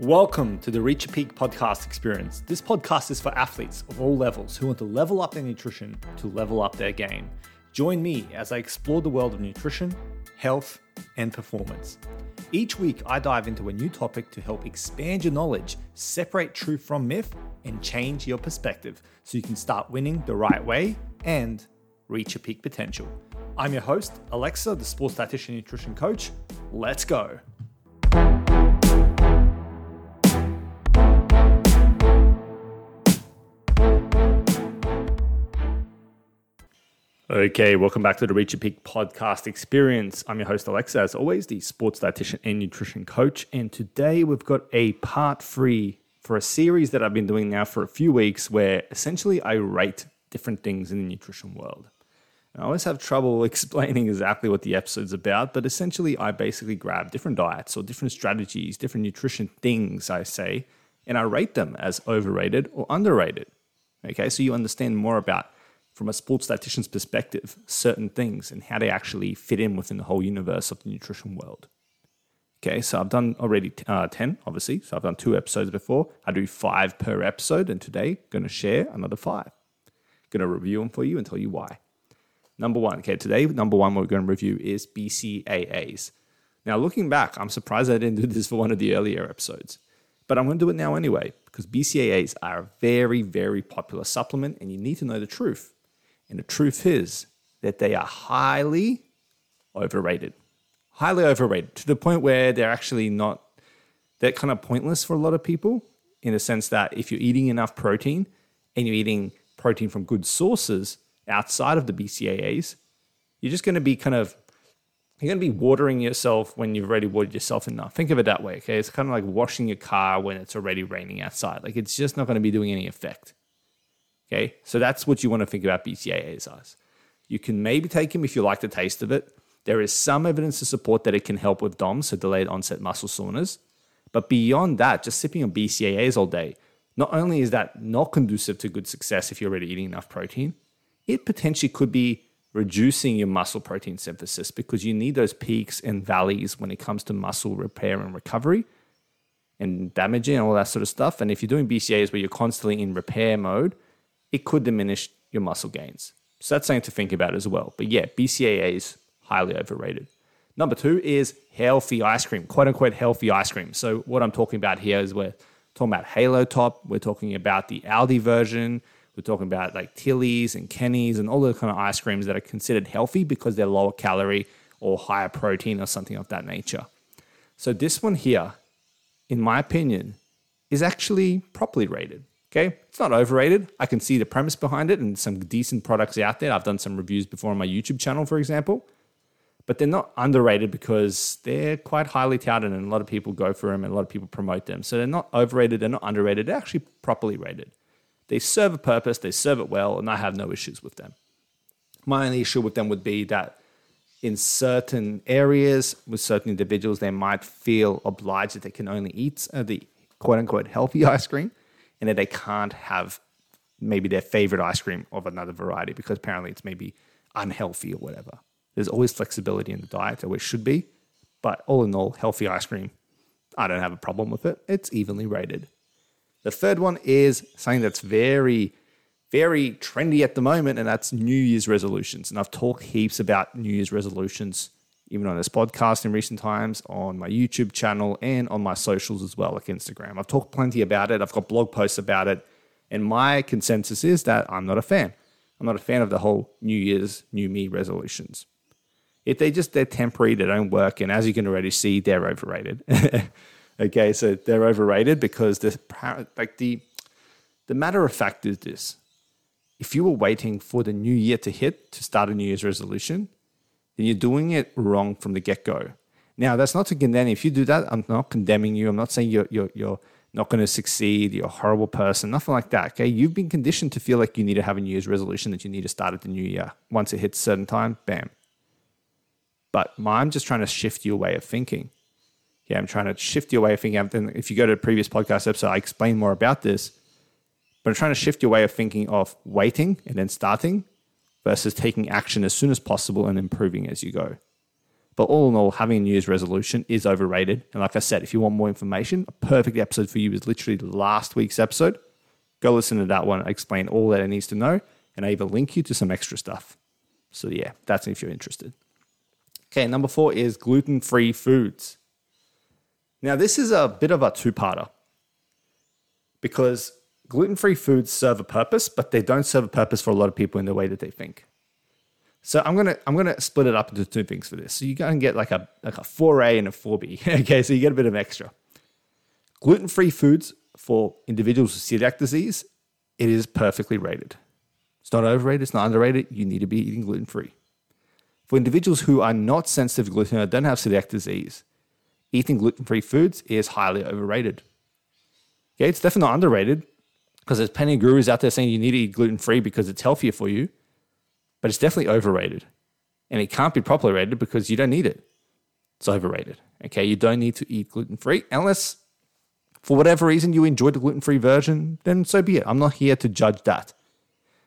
Welcome to the Reach Your Peak podcast experience. This podcast is for athletes of all levels who want to level up their nutrition to level up their game. Join me as I explore the world of nutrition, health, and performance. Each week, I dive into a new topic to help expand your knowledge, separate truth from myth, and change your perspective so you can start winning the right way and reach your peak potential. I'm your host, Alexa, the sports dietitian nutrition coach. Let's go. Okay, welcome back to the Reach Your Peak podcast experience. I'm your host, Alexa, as always, the sports dietitian and nutrition coach. And today we've got a part three for a series that I've been doing now for a few weeks where essentially I rate different things in the nutrition world. I always have trouble explaining exactly what the episode's about, but essentially I basically grab different diets or different strategies, different nutrition things, I say, and I rate them as overrated or underrated. Okay, so you understand more about from a sports dietitian's perspective, certain things and how they actually fit in within the whole universe of the nutrition world. Okay, so I've done already uh, 10, obviously. So I've done two episodes before. I do five per episode, and today going to share another five. Going to review them for you and tell you why. Number one, okay, today, number one, we're going to review is BCAAs. Now, looking back, I'm surprised I didn't do this for one of the earlier episodes, but I'm going to do it now anyway because BCAAs are a very, very popular supplement, and you need to know the truth. And the truth is that they are highly overrated. Highly overrated to the point where they're actually not, they're kind of pointless for a lot of people in the sense that if you're eating enough protein and you're eating protein from good sources outside of the BCAAs, you're just going to be kind of, you're going to be watering yourself when you've already watered yourself enough. Think of it that way, okay? It's kind of like washing your car when it's already raining outside. Like it's just not going to be doing any effect. Okay, so that's what you want to think about BCAAs as. You can maybe take them if you like the taste of it. There is some evidence to support that it can help with DOMS, so delayed onset muscle soreness. But beyond that, just sipping on BCAAs all day, not only is that not conducive to good success if you're already eating enough protein, it potentially could be reducing your muscle protein synthesis because you need those peaks and valleys when it comes to muscle repair and recovery and damaging and all that sort of stuff. And if you're doing BCAAs where you're constantly in repair mode, it could diminish your muscle gains. So that's something to think about as well. But yeah, BCAA is highly overrated. Number two is healthy ice cream, quote unquote healthy ice cream. So what I'm talking about here is we're talking about Halo Top, we're talking about the Aldi version, we're talking about like Tilly's and Kenny's and all the kind of ice creams that are considered healthy because they're lower calorie or higher protein or something of that nature. So this one here, in my opinion, is actually properly rated. Okay, it's not overrated. I can see the premise behind it and some decent products out there. I've done some reviews before on my YouTube channel, for example, but they're not underrated because they're quite highly touted and a lot of people go for them and a lot of people promote them. So they're not overrated, they're not underrated, they're actually properly rated. They serve a purpose, they serve it well, and I have no issues with them. My only issue with them would be that in certain areas with certain individuals, they might feel obliged that they can only eat the quote unquote healthy ice cream and that they can't have maybe their favorite ice cream of another variety because apparently it's maybe unhealthy or whatever. There's always flexibility in the diet, always should be. But all in all, healthy ice cream, I don't have a problem with it. It's evenly rated. The third one is something that's very, very trendy at the moment, and that's New Year's resolutions. And I've talked heaps about New Year's resolutions even on this podcast in recent times, on my YouTube channel, and on my socials as well, like Instagram. I've talked plenty about it, I've got blog posts about it, and my consensus is that I'm not a fan. I'm not a fan of the whole New Year's, New Me resolutions. If they just, they're temporary, they don't work, and as you can already see, they're overrated. okay, so they're overrated because the, like the, the matter of fact is this. If you were waiting for the new year to hit to start a New Year's resolution, then you're doing it wrong from the get go. Now, that's not to condemn. If you do that, I'm not condemning you. I'm not saying you're, you're, you're not going to succeed. You're a horrible person. Nothing like that. Okay. You've been conditioned to feel like you need to have a New Year's resolution that you need to start at the new year. Once it hits a certain time, bam. But I'm just trying to shift your way of thinking. Yeah, I'm trying to shift your way of thinking. If you go to a previous podcast episode, I explain more about this. But I'm trying to shift your way of thinking of waiting and then starting versus taking action as soon as possible and improving as you go. But all in all, having a New Year's resolution is overrated. And like I said, if you want more information, a perfect episode for you is literally last week's episode. Go listen to that one. I explain all that it needs to know, and I even link you to some extra stuff. So yeah, that's if you're interested. Okay, number four is gluten-free foods. Now, this is a bit of a two-parter because gluten-free foods serve a purpose, but they don't serve a purpose for a lot of people in the way that they think. So I'm gonna I'm gonna split it up into two things for this. So you go and get like a like a 4A and a 4B. okay, so you get a bit of extra. Gluten-free foods for individuals with celiac disease, it is perfectly rated. It's not overrated, it's not underrated. You need to be eating gluten-free. For individuals who are not sensitive to gluten or don't have celiac disease, eating gluten-free foods is highly overrated. Okay, it's definitely not underrated because there's plenty of gurus out there saying you need to eat gluten-free because it's healthier for you but it's definitely overrated. And it can't be properly rated because you don't need it. It's overrated. Okay, you don't need to eat gluten free unless for whatever reason you enjoy the gluten free version, then so be it. I'm not here to judge that.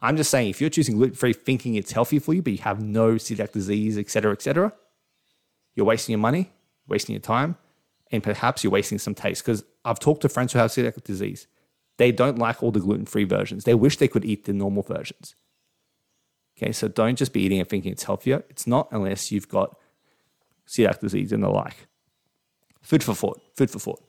I'm just saying if you're choosing gluten free thinking it's healthy for you, but you have no celiac disease, etc., etc., you're wasting your money, wasting your time, and perhaps you're wasting some taste. Because I've talked to friends who have celiac disease. They don't like all the gluten free versions. They wish they could eat the normal versions. Okay, so don't just be eating and thinking it's healthier. It's not unless you've got celiac disease and the like. Food for thought, food for thought.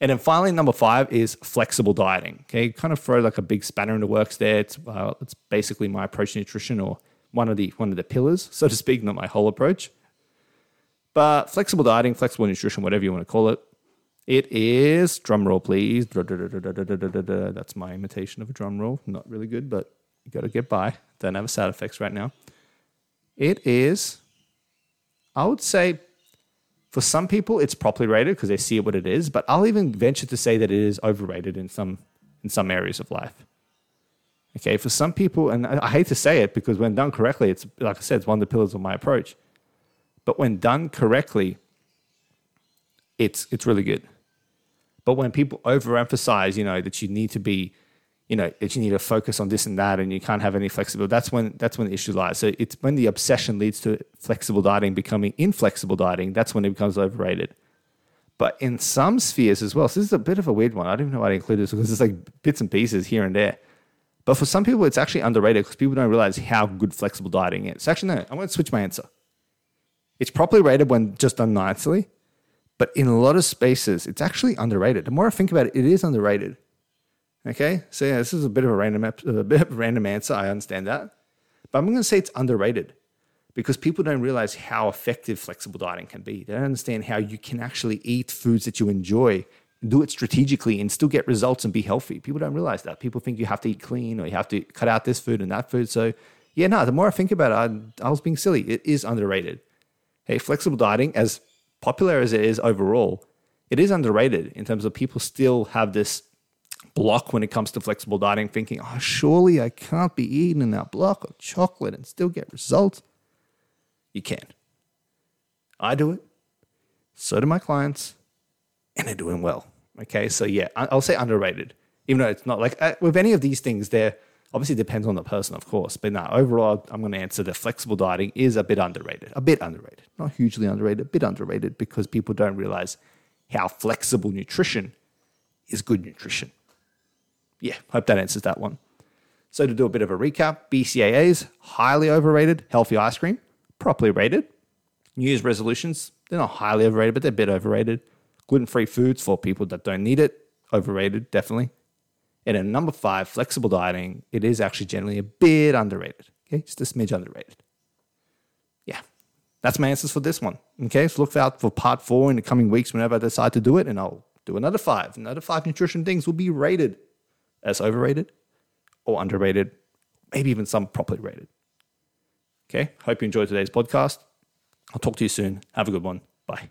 And then finally, number five is flexible dieting. Okay, kind of throw like a big spanner in the works there. It's uh, it's basically my approach to nutrition or one of the one of the pillars, so to speak, not my whole approach. But flexible dieting, flexible nutrition, whatever you want to call it, it is drum roll, please. That's my imitation of a drum roll. Not really good, but you got to get by. Don't have a sound effects right now. It is, I would say, for some people, it's properly rated because they see what it is. But I'll even venture to say that it is overrated in some in some areas of life. Okay, for some people, and I hate to say it because when done correctly, it's like I said, it's one of the pillars of my approach. But when done correctly, it's it's really good. But when people overemphasize, you know, that you need to be you know that you need to focus on this and that and you can't have any flexibility that's when that's when the issue lies. So it's when the obsession leads to flexible dieting becoming inflexible dieting that's when it becomes overrated. But in some spheres as well so this is a bit of a weird one. I don't even know why i include this because it's like bits and pieces here and there. But for some people it's actually underrated because people don't realize how good flexible dieting is. Actually no i'm going to switch my answer. It's properly rated when just done nicely but in a lot of spaces it's actually underrated the more i think about it it is underrated Okay, so yeah, this is a bit of a random, a bit of a random answer. I understand that, but I'm going to say it's underrated because people don't realize how effective flexible dieting can be. They don't understand how you can actually eat foods that you enjoy, do it strategically, and still get results and be healthy. People don't realize that. People think you have to eat clean or you have to cut out this food and that food. So yeah, no. The more I think about it, I, I was being silly. It is underrated. Hey, flexible dieting, as popular as it is overall, it is underrated in terms of people still have this block when it comes to flexible dieting, thinking, oh, surely I can't be eating in that block of chocolate and still get results. You can. I do it. So do my clients, and they're doing well. Okay, so yeah, I'll say underrated, even though it's not like uh, with any of these things, there obviously depends on the person, of course. But now, overall, I'm going to answer that flexible dieting is a bit underrated, a bit underrated, not hugely underrated, a bit underrated because people don't realize how flexible nutrition is good nutrition yeah, hope that answers that one. So to do a bit of a recap, BCAAs, highly overrated, healthy ice cream, properly rated. New Year's resolutions, they're not highly overrated, but they're a bit overrated. Gluten-free foods for people that don't need it, overrated, definitely. And then number five, flexible dieting, it is actually generally a bit underrated. Okay, just a smidge underrated. Yeah, that's my answers for this one. Okay, so look out for part four in the coming weeks whenever I decide to do it, and I'll do another five. Another five nutrition things will be rated as overrated or underrated, maybe even some properly rated. Okay, hope you enjoyed today's podcast. I'll talk to you soon. Have a good one. Bye.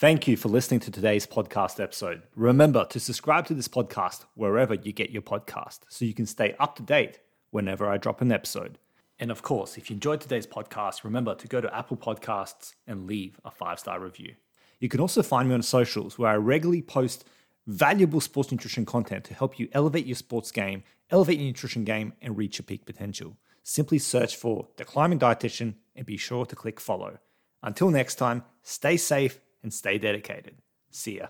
Thank you for listening to today's podcast episode. Remember to subscribe to this podcast wherever you get your podcast so you can stay up to date whenever I drop an episode. And of course, if you enjoyed today's podcast, remember to go to Apple Podcasts and leave a five star review. You can also find me on socials where I regularly post valuable sports nutrition content to help you elevate your sports game, elevate your nutrition game, and reach your peak potential. Simply search for The Climbing Dietitian and be sure to click follow. Until next time, stay safe and stay dedicated. See ya.